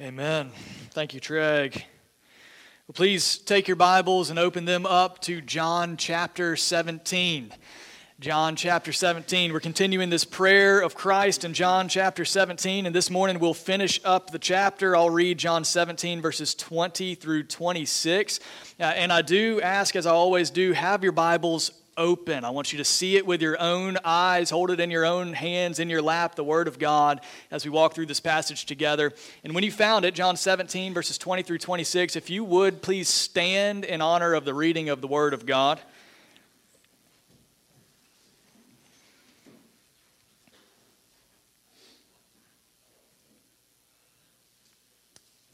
Amen. Thank you, Treg. Well, please take your Bibles and open them up to John chapter 17. John chapter 17. We're continuing this prayer of Christ in John chapter 17, and this morning we'll finish up the chapter. I'll read John 17, verses 20 through 26. Uh, and I do ask, as I always do, have your Bibles open. I want you to see it with your own eyes, hold it in your own hands, in your lap, the Word of God, as we walk through this passage together. And when you found it, John 17, verses 20 through 26, if you would please stand in honor of the reading of the Word of God.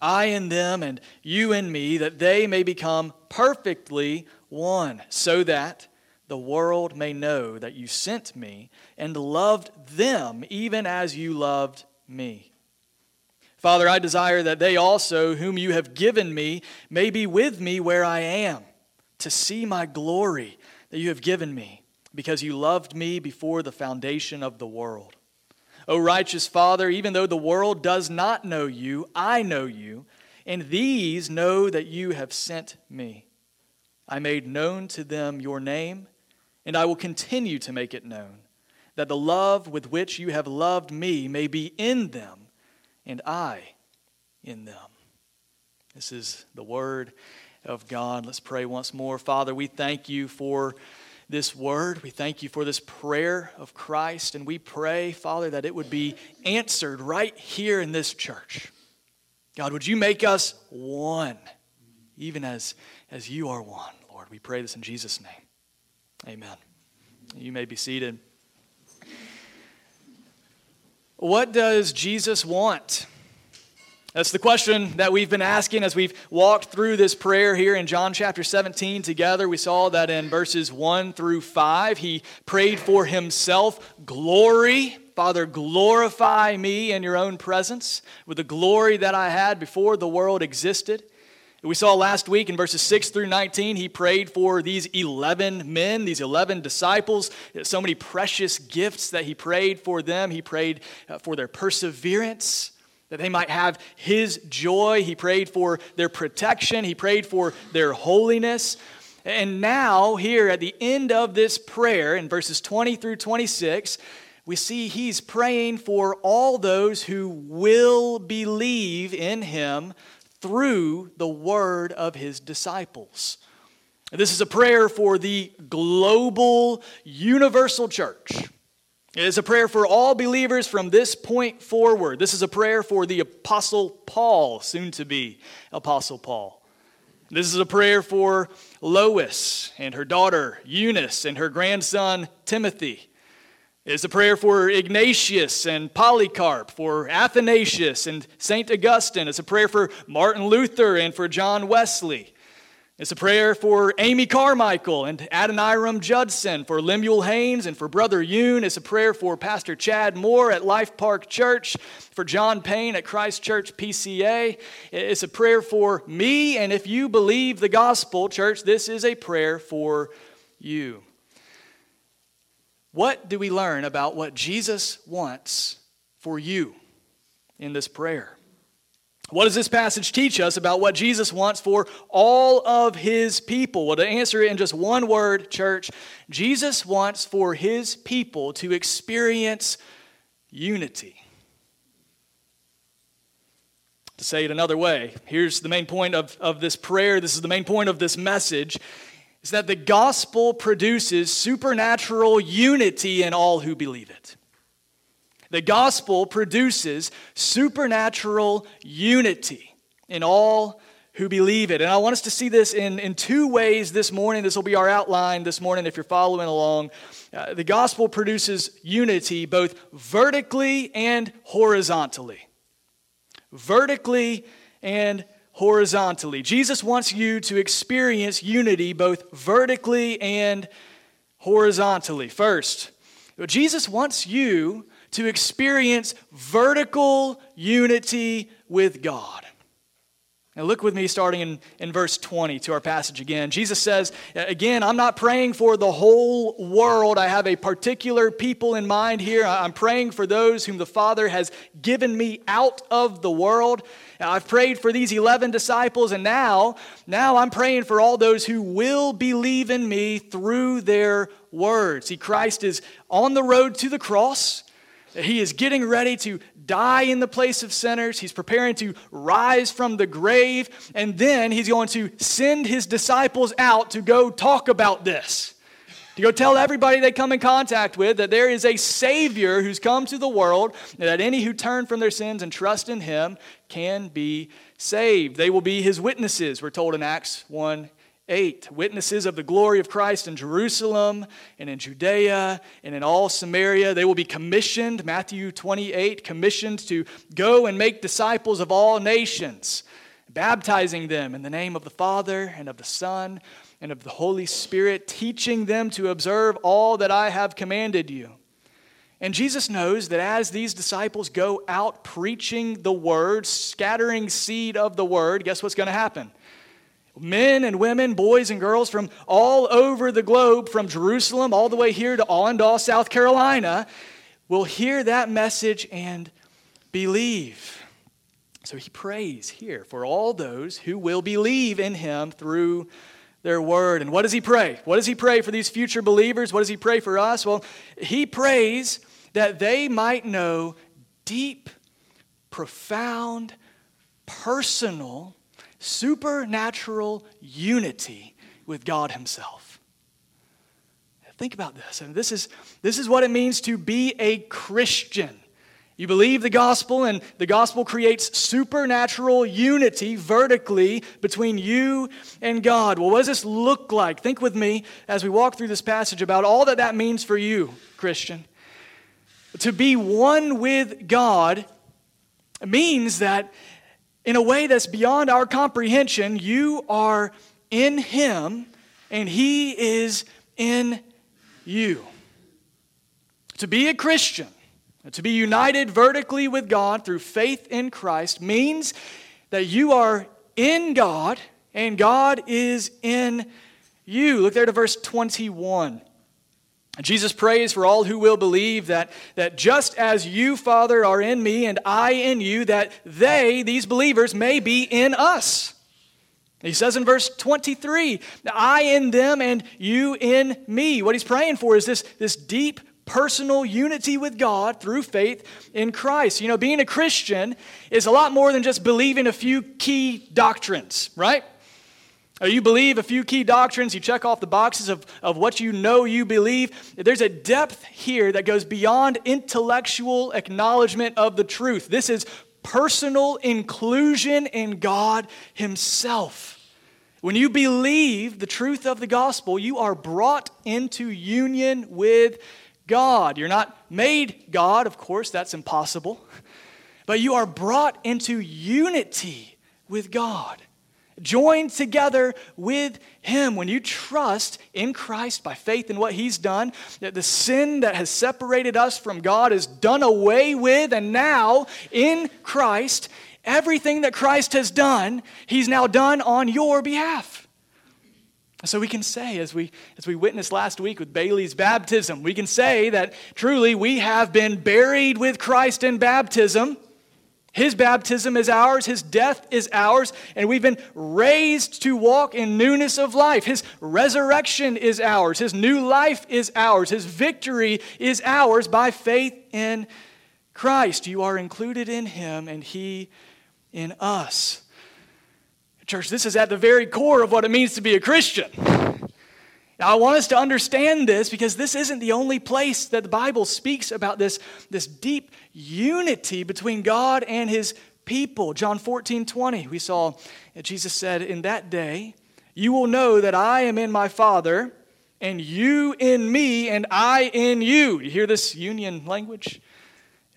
I in them and you in me, that they may become perfectly one, so that the world may know that you sent me and loved them even as you loved me. Father, I desire that they also, whom you have given me, may be with me where I am, to see my glory that you have given me, because you loved me before the foundation of the world. O righteous Father, even though the world does not know you, I know you, and these know that you have sent me. I made known to them your name, and I will continue to make it known, that the love with which you have loved me may be in them, and I in them. This is the word of God. Let's pray once more. Father, we thank you for this word. We thank you for this prayer of Christ, and we pray, Father, that it would be answered right here in this church. God, would you make us one, even as, as you are one, Lord? We pray this in Jesus' name. Amen. You may be seated. What does Jesus want? That's the question that we've been asking as we've walked through this prayer here in John chapter 17 together. We saw that in verses 1 through 5, he prayed for himself glory. Father, glorify me in your own presence with the glory that I had before the world existed. We saw last week in verses 6 through 19, he prayed for these 11 men, these 11 disciples. So many precious gifts that he prayed for them. He prayed uh, for their perseverance that they might have his joy. He prayed for their protection, he prayed for their holiness. And now, here at the end of this prayer, in verses 20 through 26, we see he's praying for all those who will believe in him through the word of his disciples. This is a prayer for the global, universal church. It is a prayer for all believers from this point forward. This is a prayer for the Apostle Paul, soon to be Apostle Paul. This is a prayer for Lois and her daughter Eunice and her grandson Timothy. It is a prayer for Ignatius and Polycarp, for Athanasius and St. Augustine. It's a prayer for Martin Luther and for John Wesley. It's a prayer for Amy Carmichael and Adoniram Judson, for Lemuel Haynes and for Brother Yun. It's a prayer for Pastor Chad Moore at Life Park Church, for John Payne at Christ Church PCA. It's a prayer for me, and if you believe the gospel, church, this is a prayer for you. What do we learn about what Jesus wants for you in this prayer? What does this passage teach us about what Jesus wants for all of his people? Well, to answer it in just one word, church, Jesus wants for his people to experience unity. To say it another way, here's the main point of, of this prayer. This is the main point of this message is that the gospel produces supernatural unity in all who believe it. The gospel produces supernatural unity in all who believe it. And I want us to see this in, in two ways this morning. This will be our outline this morning if you're following along. Uh, the gospel produces unity both vertically and horizontally. Vertically and horizontally. Jesus wants you to experience unity both vertically and horizontally. First, Jesus wants you to experience vertical unity with God. Now, look with me starting in, in verse 20 to our passage again. Jesus says, Again, I'm not praying for the whole world. I have a particular people in mind here. I'm praying for those whom the Father has given me out of the world. I've prayed for these 11 disciples, and now, now I'm praying for all those who will believe in me through their words. See, Christ is on the road to the cross. He is getting ready to die in the place of sinners. He's preparing to rise from the grave. And then he's going to send his disciples out to go talk about this. To go tell everybody they come in contact with that there is a Savior who's come to the world, and that any who turn from their sins and trust in him can be saved. They will be his witnesses, we're told in Acts 1 8 witnesses of the glory of Christ in Jerusalem and in Judea and in all Samaria. They will be commissioned, Matthew 28, commissioned to go and make disciples of all nations, baptizing them in the name of the Father and of the Son and of the Holy Spirit, teaching them to observe all that I have commanded you. And Jesus knows that as these disciples go out preaching the word, scattering seed of the word, guess what's going to happen? Men and women, boys and girls from all over the globe, from Jerusalem all the way here to Allendale, South Carolina, will hear that message and believe. So he prays here for all those who will believe in him through their word. And what does he pray? What does he pray for these future believers? What does he pray for us? Well, he prays that they might know deep, profound, personal supernatural unity with God Himself. Think about this. And this is, this is what it means to be a Christian. You believe the gospel, and the gospel creates supernatural unity vertically between you and God. Well, what does this look like? Think with me as we walk through this passage about all that that means for you, Christian. To be one with God means that in a way that's beyond our comprehension. You are in Him, and He is in you. To be a Christian, to be united vertically with God through faith in Christ, means that you are in God and God is in you. Look there to verse 21. Jesus prays for all who will believe that, that just as you, Father, are in me and I in you, that they, these believers, may be in us. He says in verse 23, I in them and you in me. What he's praying for is this, this deep personal unity with God through faith in Christ. You know, being a Christian is a lot more than just believing a few key doctrines, right? You believe a few key doctrines, you check off the boxes of, of what you know you believe. There's a depth here that goes beyond intellectual acknowledgement of the truth. This is personal inclusion in God Himself. When you believe the truth of the gospel, you are brought into union with God. You're not made God, of course, that's impossible, but you are brought into unity with God joined together with Him. When you trust in Christ by faith in what He's done, that the sin that has separated us from God is done away with, and now in Christ, everything that Christ has done, He's now done on your behalf. So we can say, as we, as we witnessed last week with Bailey's baptism, we can say that truly we have been buried with Christ in baptism his baptism is ours, His death is ours, and we've been raised to walk in newness of life. His resurrection is ours, His new life is ours, His victory is ours by faith in Christ. You are included in Him, and He in us. Church, this is at the very core of what it means to be a Christian. Now, I want us to understand this because this isn't the only place that the Bible speaks about this, this deep unity between God and his people. John 14, 20, we saw Jesus said, In that day, you will know that I am in my Father, and you in me, and I in you. You hear this union language?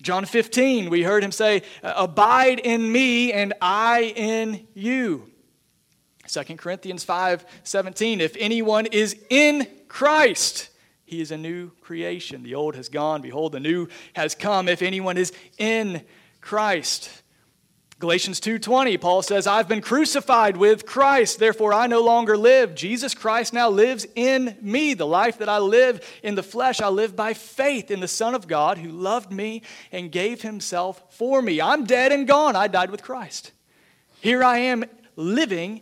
John 15, we heard him say, Abide in me and I in you. 2 Corinthians 5 17, if anyone is in Christ, he is a new creation. The old has gone, behold, the new has come. If anyone is in Christ, Galatians 2:20 Paul says I've been crucified with Christ. Therefore I no longer live. Jesus Christ now lives in me. The life that I live in the flesh I live by faith in the son of God who loved me and gave himself for me. I'm dead and gone. I died with Christ. Here I am living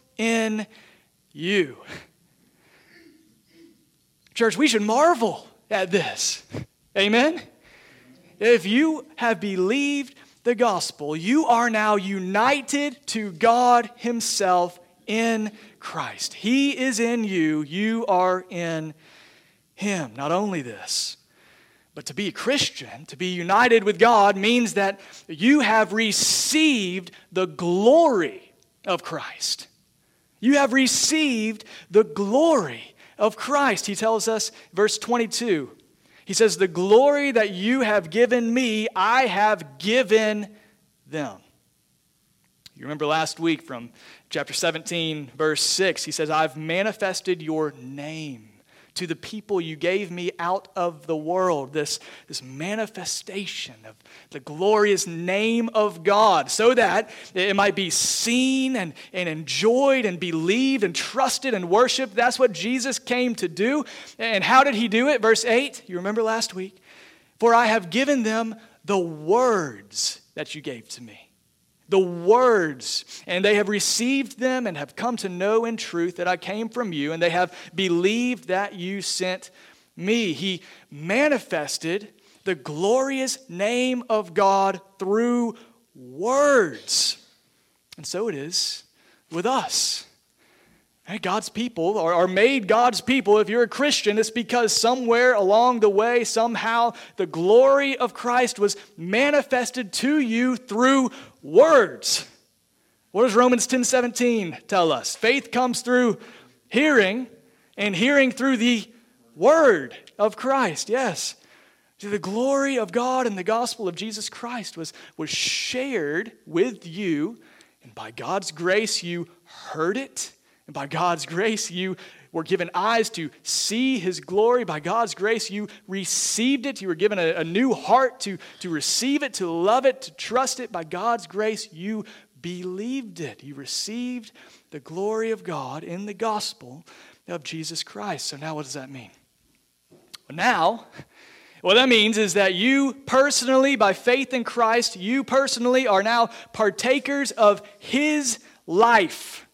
in you. Church, we should marvel at this. Amen? If you have believed the gospel, you are now united to God Himself in Christ. He is in you, you are in Him. Not only this, but to be a Christian, to be united with God, means that you have received the glory of Christ. You have received the glory of Christ. He tells us, verse 22 he says, The glory that you have given me, I have given them. You remember last week from chapter 17, verse 6, he says, I've manifested your name to the people you gave me out of the world. This, this manifestation of the glorious name of God, so that it might be seen and, and enjoyed and believed and trusted and worshiped. That's what Jesus came to do. And how did he do it? Verse 8, you remember last week? For I have given them the words that you gave to me the words, and they have received them and have come to know in truth that I came from you, and they have believed that you sent me. He manifested the glorious name of God through words. And so it is with us. God's people are, made God's people. If you're a Christian, it's because somewhere along the way, somehow, the glory of Christ was manifested to you through words. What does Romans 10 17 tell us? Faith comes through hearing, and hearing through the word of Christ. Yes. The glory of God and the gospel of Jesus Christ was, was shared with you, and by God's grace, you heard it and by God's grace, you were given eyes to see his glory. By God's grace, you received it. You were given a, a, new heart to, to receive it, to love it, to trust it. By God's grace, you believed it. You received the glory of God in the gospel of Jesus Christ. So now what does that mean? Well, now, what that means is that you personally, by faith in Christ, you personally are now partakers of his life.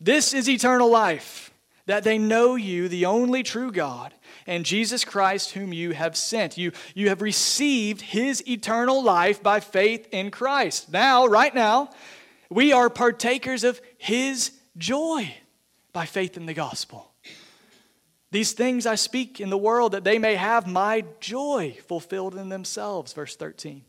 This is eternal life, that they know you, the only true God, and Jesus Christ, whom you have sent. You, you have received his eternal life by faith in Christ. Now, right now, we are partakers of his joy by faith in the gospel. These things I speak in the world that they may have my joy fulfilled in themselves. Verse 13.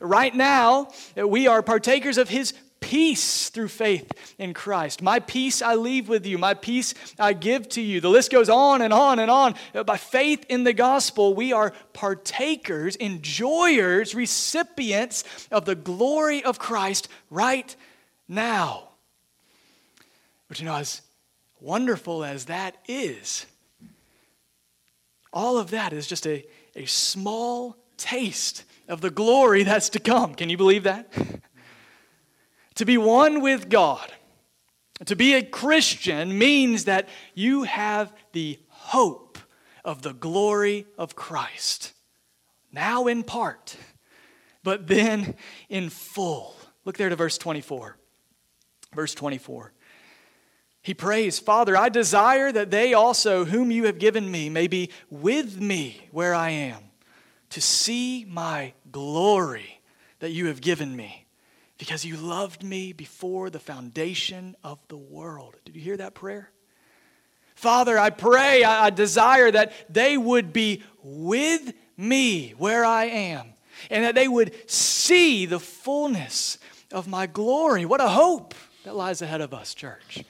Right now, we are partakers of his peace through faith in Christ. My peace I leave with you, my peace I give to you. The list goes on and on and on. By faith in the gospel, we are partakers, enjoyers, recipients of the glory of Christ right now. But you know, as wonderful as that is, all of that is just a, a small taste of the glory that's to come. Can you believe that? To be one with God, to be a Christian, means that you have the hope of the glory of Christ. Now in part, but then in full. Look there to verse 24. Verse 24. He prays, Father, I desire that they also, whom you have given me, may be with me where I am to see my glory that you have given me because you loved me before the foundation of the world. Did you hear that prayer? Father, I pray, I, desire that they would be with me where I am and that they would see the fullness of my glory. What a hope that lies ahead of us, church.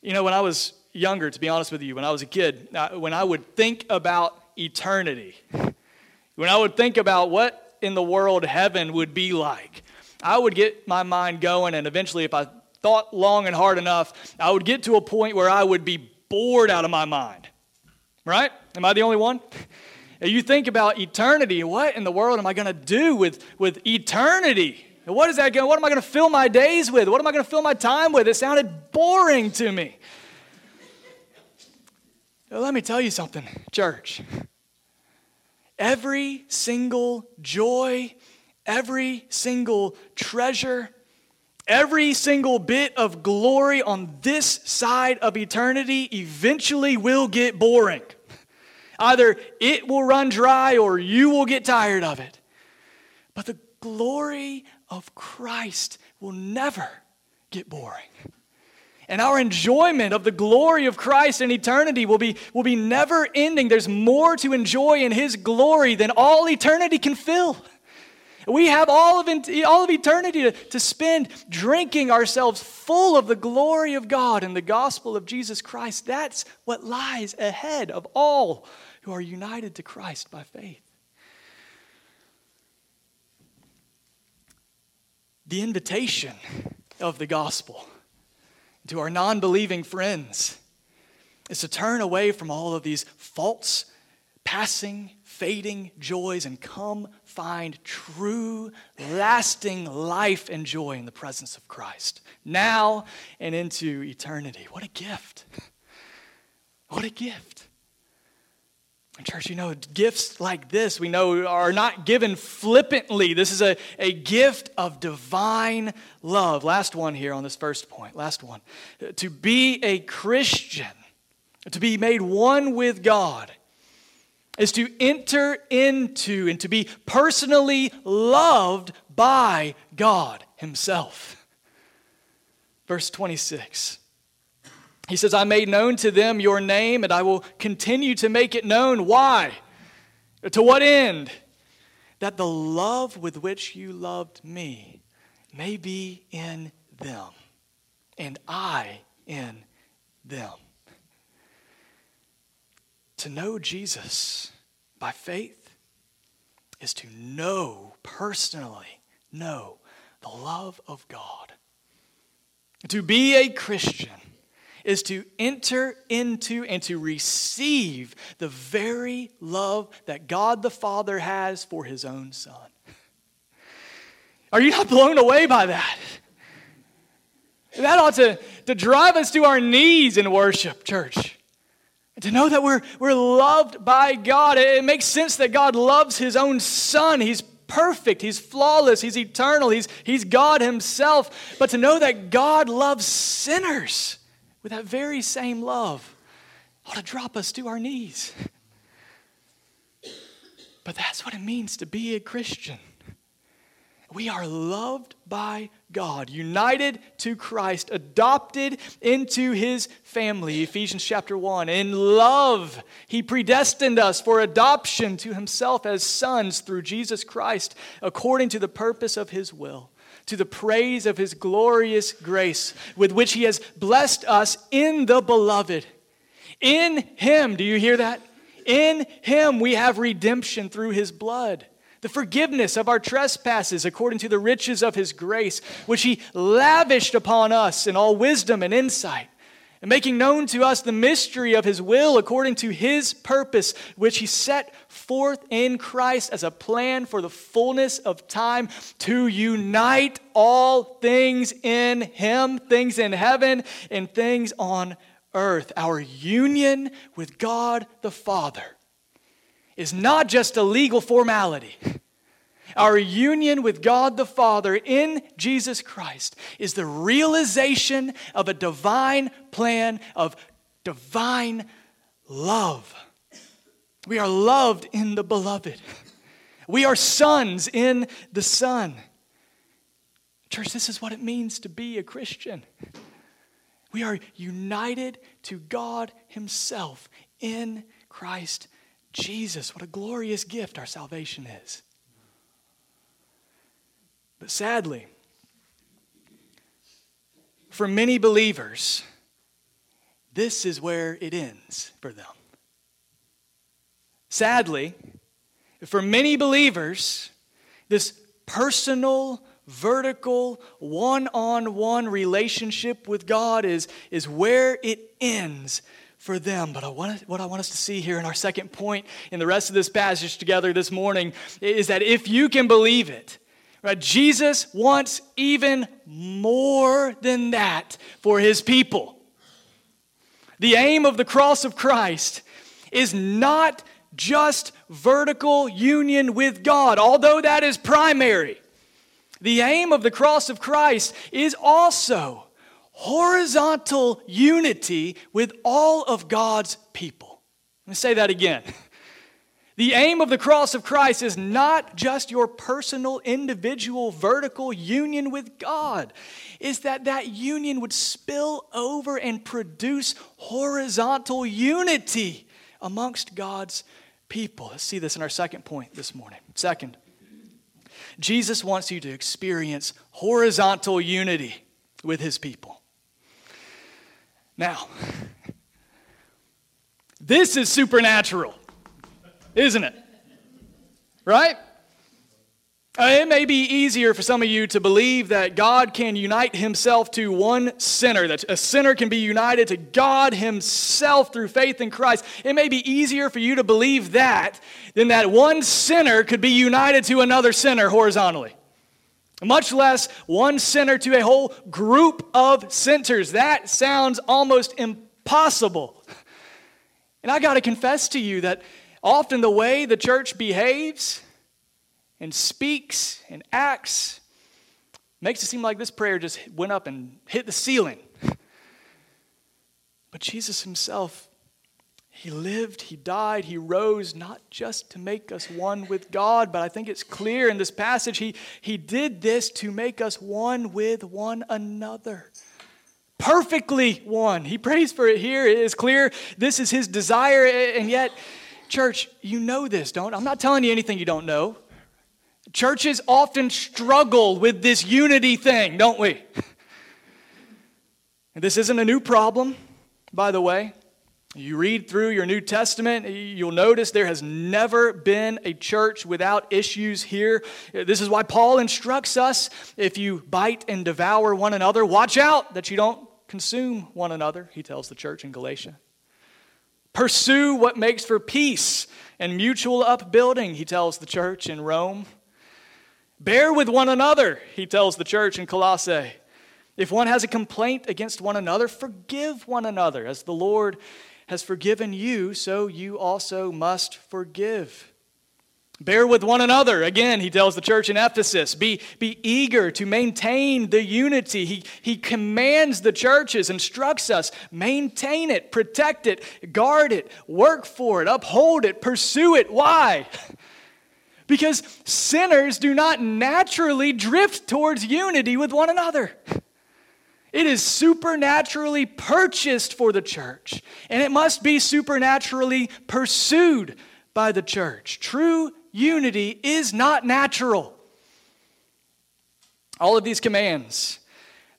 You know, when I was younger, to be honest with you, when I was a kid, when I would think about eternity, when I would think about what in the world heaven would be like, I would get my mind going, and eventually, if I thought long and hard enough, I would get to a point where I would be bored out of my mind. Right? Am I the only one? You think about eternity. What in the world am I going to do with, with eternity? What is that going? What am I going to fill my days with? What am I going to fill my time with? It sounded boring to me. Let me tell you something, church. Every single joy, every single treasure, every single bit of glory on this side of eternity eventually will get boring. Either it will run dry or you will get tired of it. But the glory of Christ will never get boring. And our enjoyment of the glory of Christ in eternity will be, will be never ending. There's more to enjoy in His glory than all eternity can fill. We have all of, all of eternity to, to spend drinking ourselves full of the glory of God and the gospel of Jesus Christ. That's what lies ahead of all who are united to Christ by faith. The invitation of the gospel to our non believing friends is to turn away from all of these false, passing, fading joys and come find true, lasting life and joy in the presence of Christ, now and into eternity. What a gift! What a gift. Church, you know, gifts like this we know are not given flippantly. This is a, a gift of divine love. Last one here on this first point. Last one. To be a Christian, to be made one with God, is to enter into and to be personally loved by God Himself. Verse 26. He says, I made known to them your name, and I will continue to make it known. Why? To what end? That the love with which you loved me may be in them, and I in them. To know Jesus by faith is to know personally, know the love of God. To be a Christian is to enter into and to receive the very love that God the Father has for his own Son. Are you not blown away by that? That ought to, to drive us to our knees in worship, church. To know that we're, we're loved by God. It makes sense that God loves His own Son. He's perfect, He's flawless, He's eternal, He's, he's God Himself. But to know that God loves sinners with that very same love ought to drop us to our knees. But that's what it means to be a Christian. We are loved by God, united to Christ, adopted into his family. Ephesians chapter 1. In love, he predestined us for adoption to himself as sons through Jesus Christ, according to the purpose of his will, to the praise of his glorious grace, with which he has blessed us in the beloved. In him, do you hear that? In him we have redemption through his blood the forgiveness of our trespasses according to the riches of his grace, which he lavished upon us in all wisdom and insight, and making known to us the mystery of his will according to his purpose, which he set forth in Christ as a plan for the fullness of time to unite all things in him, things in heaven and things on earth. Our union with God the Father is not just a legal formality. Our union with God the Father in Jesus Christ is the realization of a divine plan of divine love. We are loved in the beloved. We are sons in the Son. Church, this is what it means to be a Christian. We are united to God Himself in Christ Jesus. What a glorious gift our salvation is. But sadly, for many believers, this is where it ends for them. Sadly, for many believers, this personal, vertical, one on one relationship with God is, is where it ends for them. But I want, what I want us to see here in our second point in the rest of this passage together this morning is that if you can believe it, right, Jesus wants even more than that for his people. The aim of the cross of Christ is not just vertical union with God, although that is primary. The aim of the cross of Christ is also horizontal unity with all of God's people. Let me say that again. The aim of the cross of Christ is not just your personal, individual, vertical union with God. Is that that union would spill over and produce horizontal unity amongst God's people. Let's see this in our second point this morning. Second, Jesus wants you to experience horizontal unity with his people. Now, this is supernatural isn't it? Right? Uh, it may be easier for some of you to believe that God can unite himself to one sinner, that a sinner can be united to God himself through faith in Christ. It may be easier for you to believe that than that one sinner could be united to another sinner horizontally. Much less one sinner to a whole group of sinners. That sounds almost impossible. And I got to confess to you that Often, the way the church behaves and speaks and acts makes it seem like this prayer just went up and hit the ceiling. But Jesus himself, he lived, he died, he rose, not just to make us one with God, but I think it's clear in this passage, he, he did this to make us one with one another. Perfectly one. He prays for it here. It is clear this is his desire, and yet Church, you know this, don't? I'm not telling you anything you don't know. Churches often struggle with this unity thing, don't we? And this isn't a new problem, by the way. You read through your New Testament, you'll notice there has never been a church without issues here. This is why Paul instructs us if you bite and devour one another, watch out that you don't consume one another, he tells the church in Galatia. Pursue what makes for peace and mutual upbuilding, he tells the church in Rome. Bear with one another, he tells the church in Colossae. If one has a complaint against one another, forgive one another. As the Lord has forgiven you, so you also must forgive. Bear with one another. Again, he tells the church in Ephesus be, be eager to maintain the unity. He, he commands the churches, instructs us maintain it, protect it, guard it, work for it, uphold it, pursue it. Why? Because sinners do not naturally drift towards unity with one another. It is supernaturally purchased for the church, and it must be supernaturally pursued by the church. True unity is not natural. All of these commands,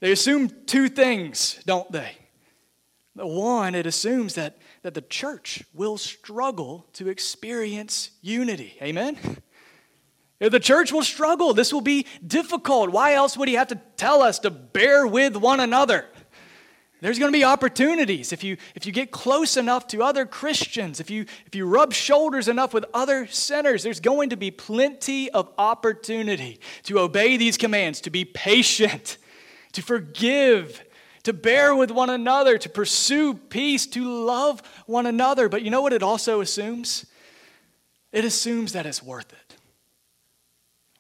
they assume two things, don't they? The one, it assumes that, that the church will struggle to experience unity. Amen? The church will struggle. This will be difficult. Why else would he have to tell us to bear with one another? There's going to be opportunities if you, if you get close enough to other Christians, if you, if you rub shoulders enough with other sinners, there's going to be plenty of opportunity to obey these commands, to be patient, to forgive, to bear with one another, to pursue peace, to love one another. But you know what it also assumes? It assumes that it's worth it.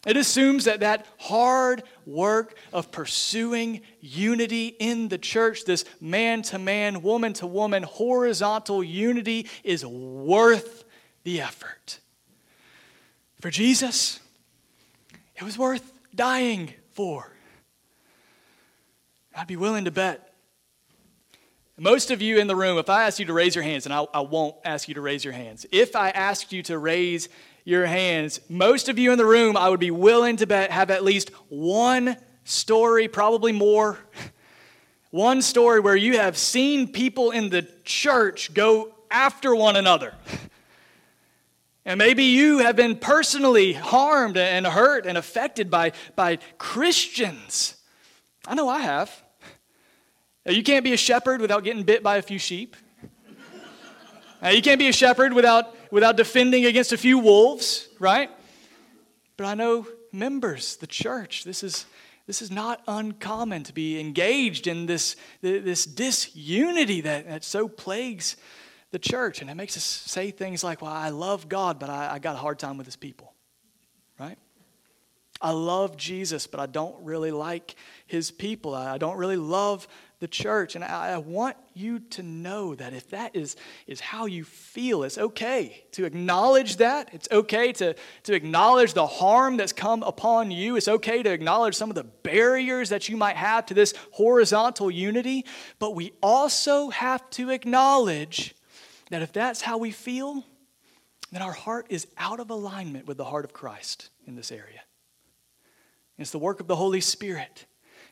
It assumes that that hard work of pursuing unity in the church, this man to man, woman to woman, horizontal unity, is worth the effort. For Jesus, it was worth dying for. I'd be willing to bet. Most of you in the room, if I ask you to raise your hands, and I, I won't ask you to raise your hands, if I asked you to raise your hands, most of you in the room, I would be willing to bet, have at least one story, probably more, one story where you have seen people in the church go after one another. And maybe you have been personally harmed and hurt and affected by, by Christians. I know I have. You can't be a shepherd without getting bit by a few sheep. You can't be a shepherd without, without defending against a few wolves, right? But I know members, the church, this is, this is not uncommon to be engaged in this, this disunity that, that so plagues the church. And it makes us say things like, well, I love God, but I, I got a hard time with his people, right? I love Jesus, but I don't really like his people. I don't really love the church. And I, I, want you to know that if that is, is how you feel, it's okay to acknowledge that. It's okay to, to acknowledge the harm that's come upon you. It's okay to acknowledge some of the barriers that you might have to this horizontal unity. But we also have to acknowledge that if that's how we feel, then our heart is out of alignment with the heart of Christ in this area. It's the work of the Holy Spirit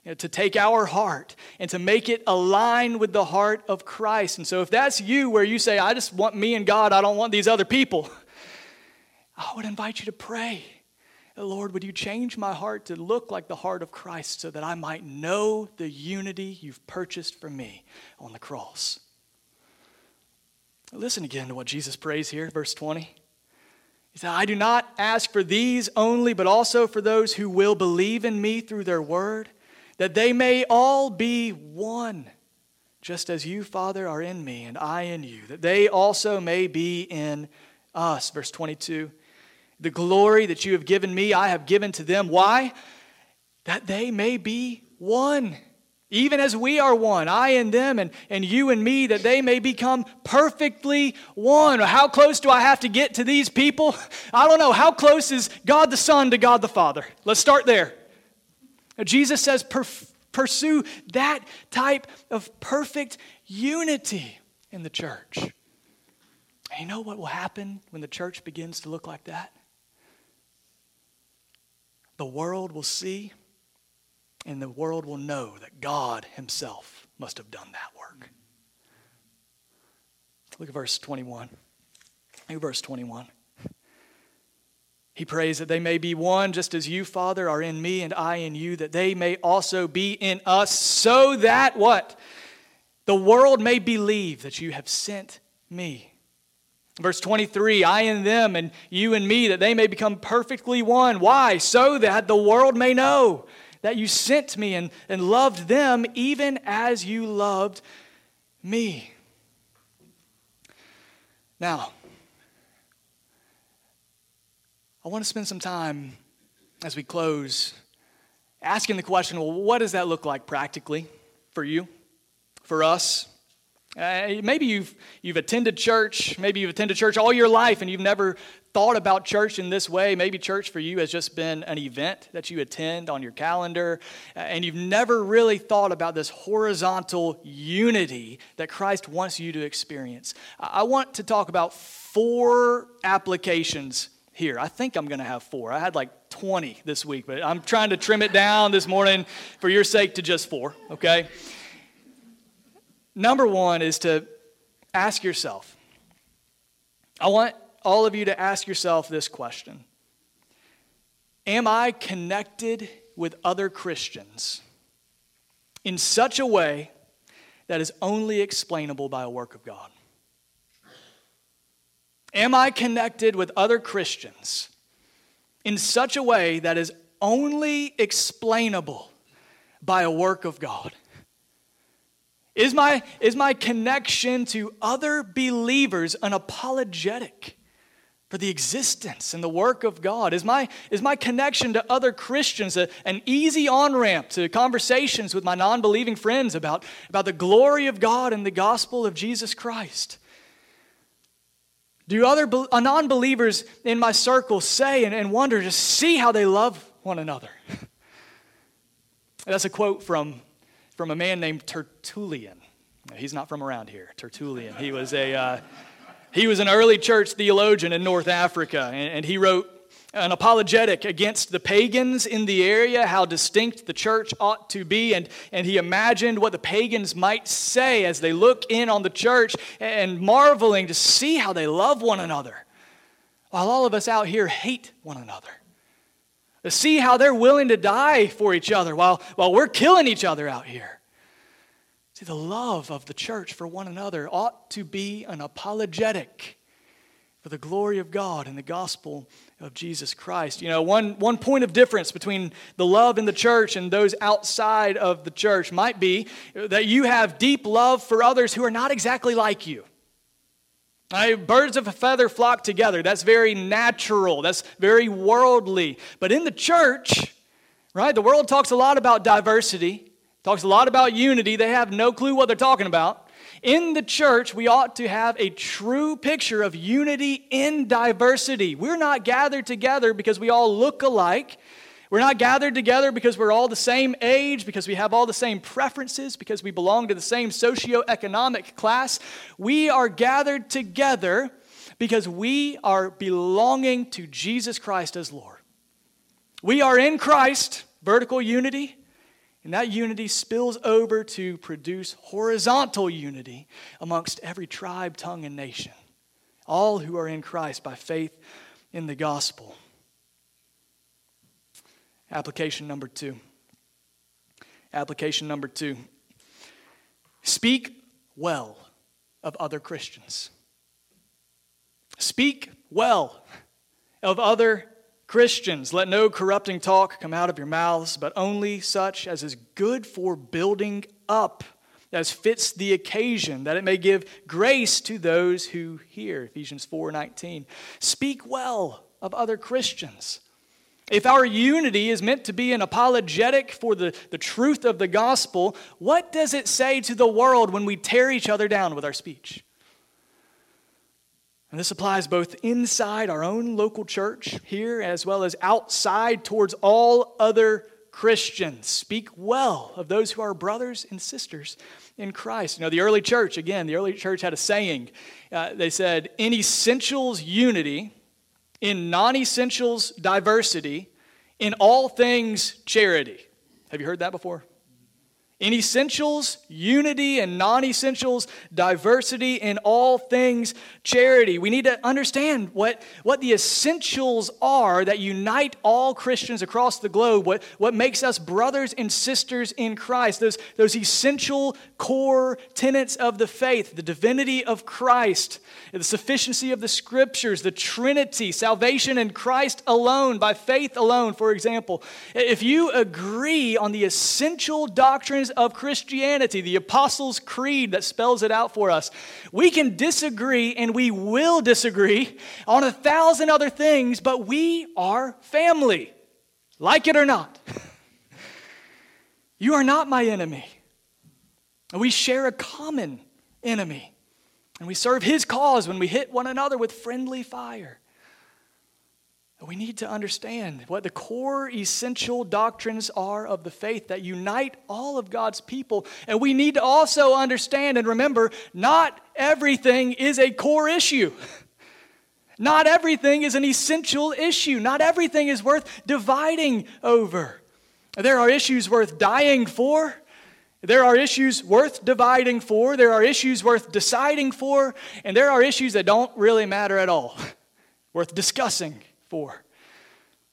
you know, to take our heart and to make it align with the heart of Christ. And so, if that's you, where you say, I just want me and God, I don't want these other people, I would invite you to pray. Lord, would you change my heart to look like the heart of Christ so that I might know the unity you've purchased for me on the cross? Listen again to what Jesus prays here, verse 20. He said, I do not ask for these only, but also for those who will believe in me through their word that they may all be one, just as you, Father, are in me and I in you, that they also may be in us. Verse 22 The glory that you have given me, I have given to them. Why? That they may be one. Even as we are one, I and them, and, and you and me, that they may become perfectly one. How close do I have to get to these people? I don't know. How close is God the Son to God the Father? Let's start there. Jesus says, pursue that type of perfect unity in the church. And you know what will happen when the church begins to look like that? The world will see and the world will know that God Himself must have done that work. Look at verse 21. Look at verse 21. He prays that they may be one, just as you, Father, are in me and I in you, that they may also be in us, so that what? The world may believe that you have sent me. Verse 23 I in them and you and me, that they may become perfectly one. Why? So that the world may know that you sent me and, and loved them even as you loved me. Now, I want to spend some time as we close asking the question well, what does that look like practically for you, for us? Uh, maybe you've, you've attended church, maybe you've attended church all your life and you've never thought about church in this way. Maybe church for you has just been an event that you attend on your calendar, uh, and you've never really thought about this horizontal unity that Christ wants you to experience. I want to talk about four applications here. I think I'm going to have four. I had like 20 this week, but I'm trying to trim it down this morning for your sake to just four, okay? Number one is to ask yourself. I want all of you to ask yourself this question Am I connected with other Christians in such a way that is only explainable by a work of God? Am I connected with other Christians in such a way that is only explainable by a work of God? Is my, is my connection to other believers an apologetic for the existence and the work of God? Is my, is my connection to other Christians a, an easy on ramp to conversations with my non believing friends about, about the glory of God and the gospel of Jesus Christ? Do other uh, non believers in my circle say and, and wonder, just see how they love one another? That's a quote from, from a man named Tertullian. He's not from around here, Tertullian. He was, a, uh, he was an early church theologian in North Africa, and, and he wrote an apologetic against the pagans in the area, how distinct the church ought to be. And, and he imagined what the pagans might say as they look in on the church and marveling to see how they love one another, while all of us out here hate one another. To see how they're willing to die for each other while, while we're killing each other out here. See, the love of the church for one another ought to be an apologetic for the glory of God and the gospel of Jesus Christ. You know, one, one point of difference between the love in the church and those outside of the church might be that you have deep love for others who are not exactly like you. Right? Birds of a feather flock together. That's very natural. That's very worldly. But in the church, right, the world talks a lot about diversity, talks a lot about unity. They have no clue what they're talking about. In the church, we ought to have a true picture of unity in diversity. We're not gathered together because we all look alike. We're not gathered together because we're all the same age, because we have all the same preferences, because we belong to the same socioeconomic class. We are gathered together because we are belonging to Jesus Christ as Lord. We are in Christ, vertical unity. And that unity spills over to produce horizontal unity amongst every tribe, tongue, and nation. All who are in Christ by faith in the gospel. Application number two. Application number two. Speak well of other Christians. Speak well of other Christians, let no corrupting talk come out of your mouths, but only such as is good for building up, as fits the occasion, that it may give grace to those who hear. Ephesians 4:19. Speak well of other Christians. If our unity is meant to be an apologetic for the, the truth of the gospel, what does it say to the world when we tear each other down with our speech? And this applies both inside our own local church here as well as outside towards all other Christians. Speak well of those who are brothers and sisters in Christ. You know, the early church, again, the early church had a saying. Uh, they said, in essentials, unity, in non essentials, diversity, in all things, charity. Have you heard that before? In essentials, unity, and non essentials, diversity, in all things, charity. We need to understand what, what the essentials are that unite all Christians across the globe, what, what makes us brothers and sisters in Christ, those, those essential core tenets of the faith, the divinity of Christ, the sufficiency of the scriptures, the Trinity, salvation in Christ alone, by faith alone, for example. If you agree on the essential doctrines of Christianity, the Apostles' Creed that spells it out for us, we can disagree and we will disagree on a thousand other things, but we are family, like it or not. You are not my enemy. We share a common enemy. And we serve His cause when we hit one another with friendly fire. We need to understand what the core essential doctrines are of the faith that unite all of God's people. And we need to also understand and remember not everything is a core issue. Not everything is an essential issue. Not everything is worth dividing over. There are issues worth dying for, there are issues worth dividing for, there are issues worth deciding for, and there are issues that don't really matter at all, worth discussing for.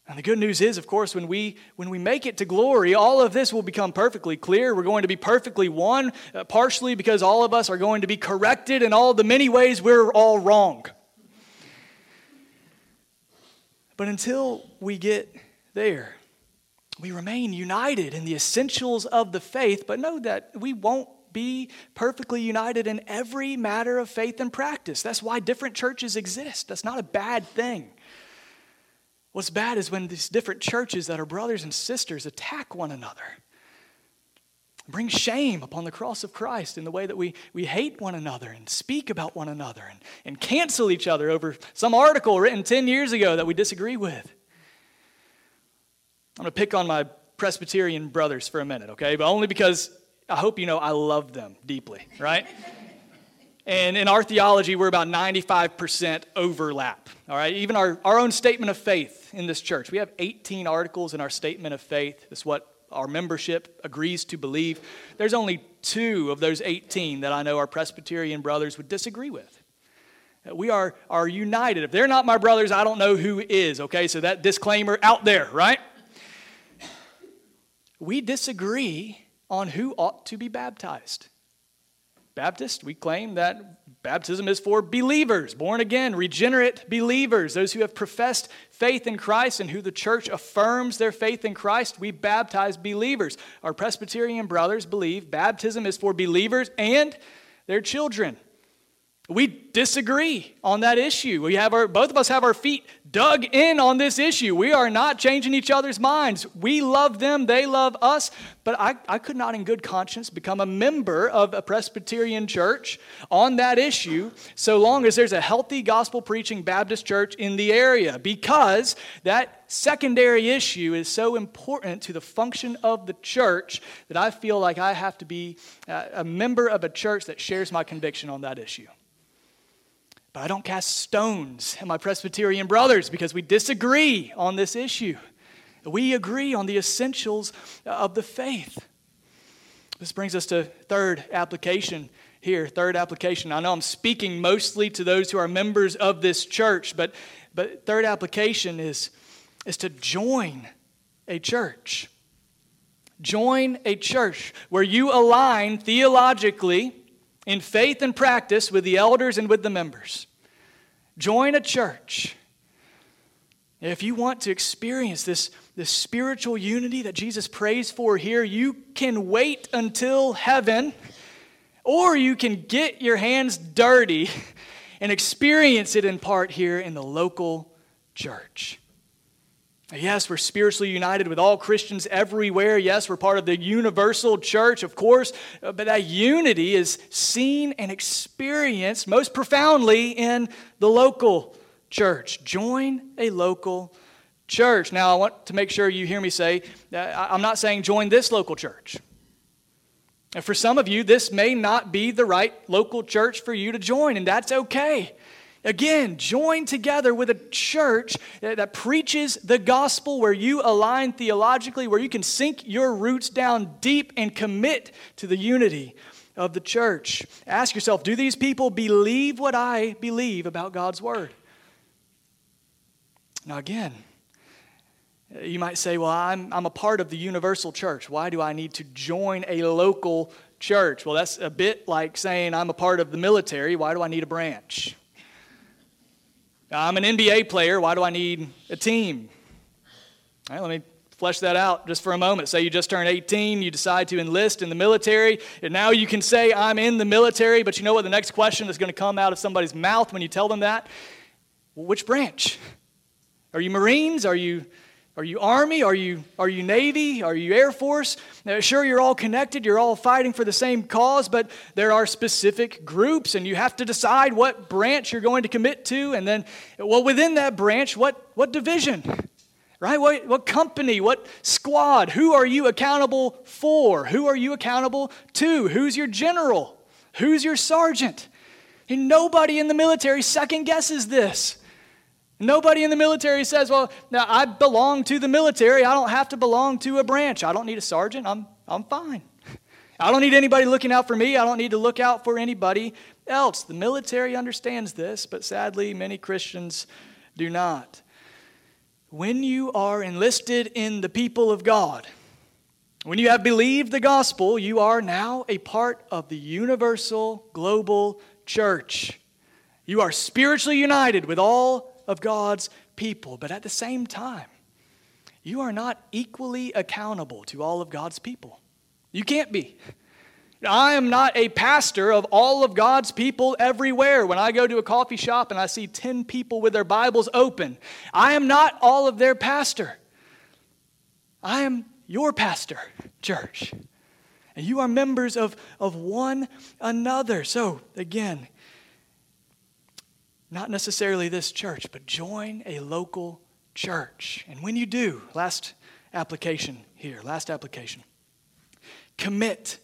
And the good news is, of course, when we, when we make it to glory, all of this will become perfectly clear. We're going to be perfectly one, uh, partially because all of us are going to be corrected in all the many ways we're all wrong. But until we get there, we remain united in the essentials of the faith, but know that we won't be perfectly united in every matter of faith and practice. That's why different churches exist. That's not a bad thing. What's bad is when these different churches that are brothers and sisters attack one another. bring shame upon the cross of Christ in the way that we, we hate one another and speak about one another and, and cancel each other over some article written 10 years ago that we disagree with. I'm going to pick on my Presbyterian brothers for a minute, okay? But only because I hope you know I love them deeply, right? and in our theology, we're about 95% overlap, all right? Even our, our own statement of faith in this church, we have 18 articles in our statement of faith. That's what our membership agrees to believe. There's only two of those 18 that I know our Presbyterian brothers would disagree with. Uh, we are, are united. If they're not my brothers, I don't know who is, okay? So that disclaimer out there, right? We disagree on who ought to be baptized. Baptist, we claim that baptism is for believers, born again, regenerate believers, those who have professed faith in Christ and who the church affirms their faith in Christ. We baptize believers. Our Presbyterian brothers believe baptism is for believers and their children. We disagree on that issue. We have our, both of us have our feet dug in on this issue. We are not changing each other's minds. We love them, they love us. But I, I could not, in good conscience, become a member of a Presbyterian church on that issue so long as there's a healthy gospel preaching Baptist church in the area because that secondary issue is so important to the function of the church that I feel like I have to be uh, a member of a church that shares my conviction on that issue. But I don't cast stones at my Presbyterian brothers because we disagree on this issue. We agree on the essentials of the faith. This brings us to third application here. Third application. I know I'm speaking mostly to those who are members of this church, but, but third application is, is to join a church. Join a church where you align theologically in faith and practice with the elders and with the members. Join a church. If you want to experience this, this spiritual unity that Jesus prays for here, you can wait until heaven, or you can get your hands dirty and experience it in part here in the local church. Yes, we're spiritually united with all Christians everywhere. Yes, we're part of the universal church, of course, uh, but that unity is seen and experienced most profoundly in the local church. Join a local church. Now, I want to make sure you hear me say, I'm not saying join this local church. And for some of you, this may not be the right local church for you to join, and that's okay. Again, join together with a church that preaches the gospel where you align theologically, where you can sink your roots down deep and commit to the unity of the church. Ask yourself do these people believe what I believe about God's word? Now, again, you might say, well, I'm, I'm a part of the universal church. Why do I need to join a local church? Well, that's a bit like saying I'm a part of the military. Why do I need a branch? I'm an NBA player. Why do I need a team? All right, let me flesh that out just for a moment. Say you just turned 18, you decide to enlist in the military, and now you can say, I'm in the military, but you know what the next question is going to come out of somebody's mouth when you tell them that? Well, which branch? Are you Marines? Are you are you Army? Are you, are you Navy? Are you Air Force? Now, sure, you're all connected, you're all fighting for the same cause, but there are specific groups, and you have to decide what branch you're going to commit to, and then, well, within that branch, what, what division? Right? What, what company? What squad? Who are you accountable for? Who are you accountable to? Who's your general? Who's your sergeant? And nobody in the military second guesses this. Nobody in the military says, Well, now I belong to the military. I don't have to belong to a branch. I don't need a sergeant. I'm, I'm fine. I don't need anybody looking out for me. I don't need to look out for anybody else. The military understands this, but sadly, many Christians do not. When you are enlisted in the people of God, when you have believed the gospel, you are now a part of the universal global church. You are spiritually united with all of God's people. But at the same time, you are not equally accountable to all of God's people. You can't be. I am not a pastor of all of God's people everywhere. When I go to a coffee shop and I see 10 people with their Bibles open, I am not all of their pastor. I am your pastor, church. And you are members of, of one another. So, again, not necessarily this church, but join a local church. And when you do, last application here, last application, commit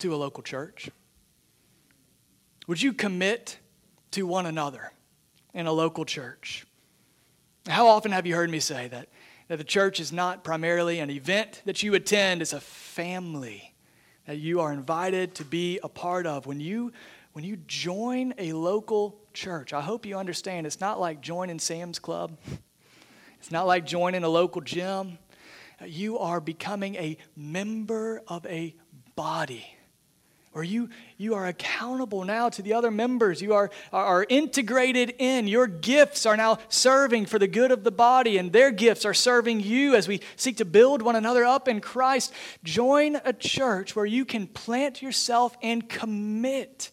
to a local church. Would you commit to one another in a local church? How often have you heard me say that, that the church is not primarily an event that you attend, it's a family that you are invited to be a part of. When you, when you join a local church, I hope you understand it's not like joining Sam's Club, it's not like joining a local gym. You are becoming a member of a body or you, you are accountable now to the other members. You are, are, integrated in. Your gifts are now serving for the good of the body, and their gifts are serving you as we seek to build one another up in Christ. Join a church where you can plant yourself and commit.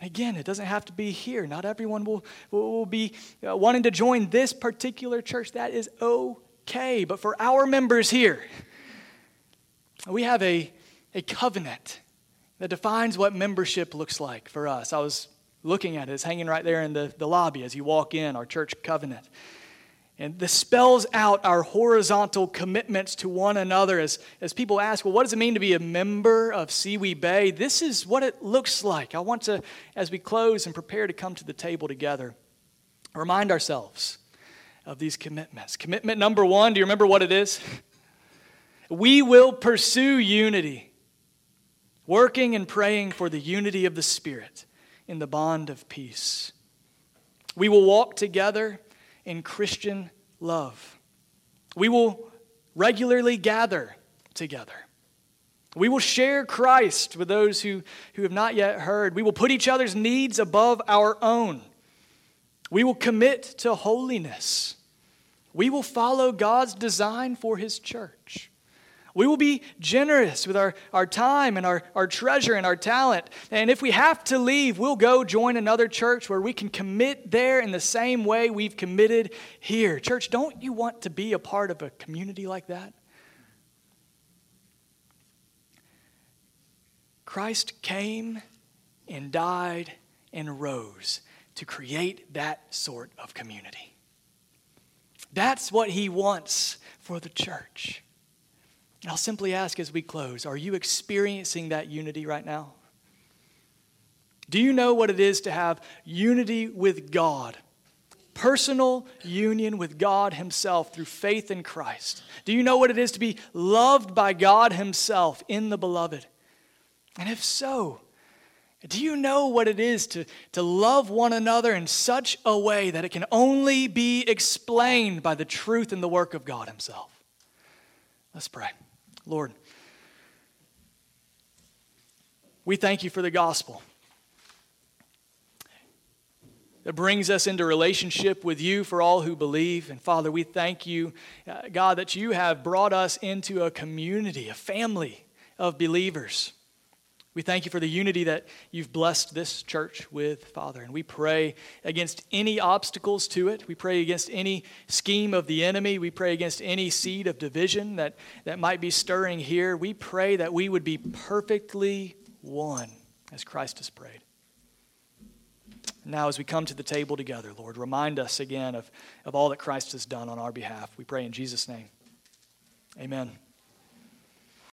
And again, it doesn't have to be here. Not everyone will, will be uh, wanting to join this particular church. That is okay. But for our members here, we have a, a covenant that defines what membership looks like for us. I was looking at it, it's hanging right there in the, the lobby as you walk in, our church covenant. And this spells out our horizontal commitments to one another. As, as people ask, well, what does it mean to be a member of Seawee Bay? This is what it looks like. I want to, as we close and prepare to come to the table together, remind ourselves of these commitments. Commitment number one, do you remember what it is? We will pursue unity working and praying for the unity of the Spirit in the bond of peace. We will walk together in Christian love. We will regularly gather together. We will share Christ with those who, who have not yet heard. We will put each other's needs above our own. We will commit to holiness. We will follow God's design for His church. We will be generous with our, our time and our, our treasure and our talent. And if we have to leave, we'll go join another church where we can commit there in the same way we've committed here. Church, don't you want to be a part of a community like that? Christ came and died and rose to create that sort of community. That's what he wants for the church. And I'll simply ask as we close are you experiencing that unity right now? Do you know what it is to have unity with God? Personal union with God Himself through faith in Christ. Do you know what it is to be loved by God Himself in the beloved? And if so, do you know what it is to, to love one another in such a way that it can only be explained by the truth and the work of God Himself? Let's pray. Lord, we thank you for the gospel that brings us into relationship with you for all who believe. And Father, we thank you, uh, God, that you have brought us into a community, a family of believers. We thank you for the unity that you've blessed this church with, Father. And we pray against any obstacles to it. We pray against any scheme of the enemy. We pray against any seed of division that, that might be stirring here. We pray that we would be perfectly one as Christ has prayed. Now, as we come to the table together, Lord, remind us again of, of all that Christ has done on our behalf. We pray in Jesus' name. Amen.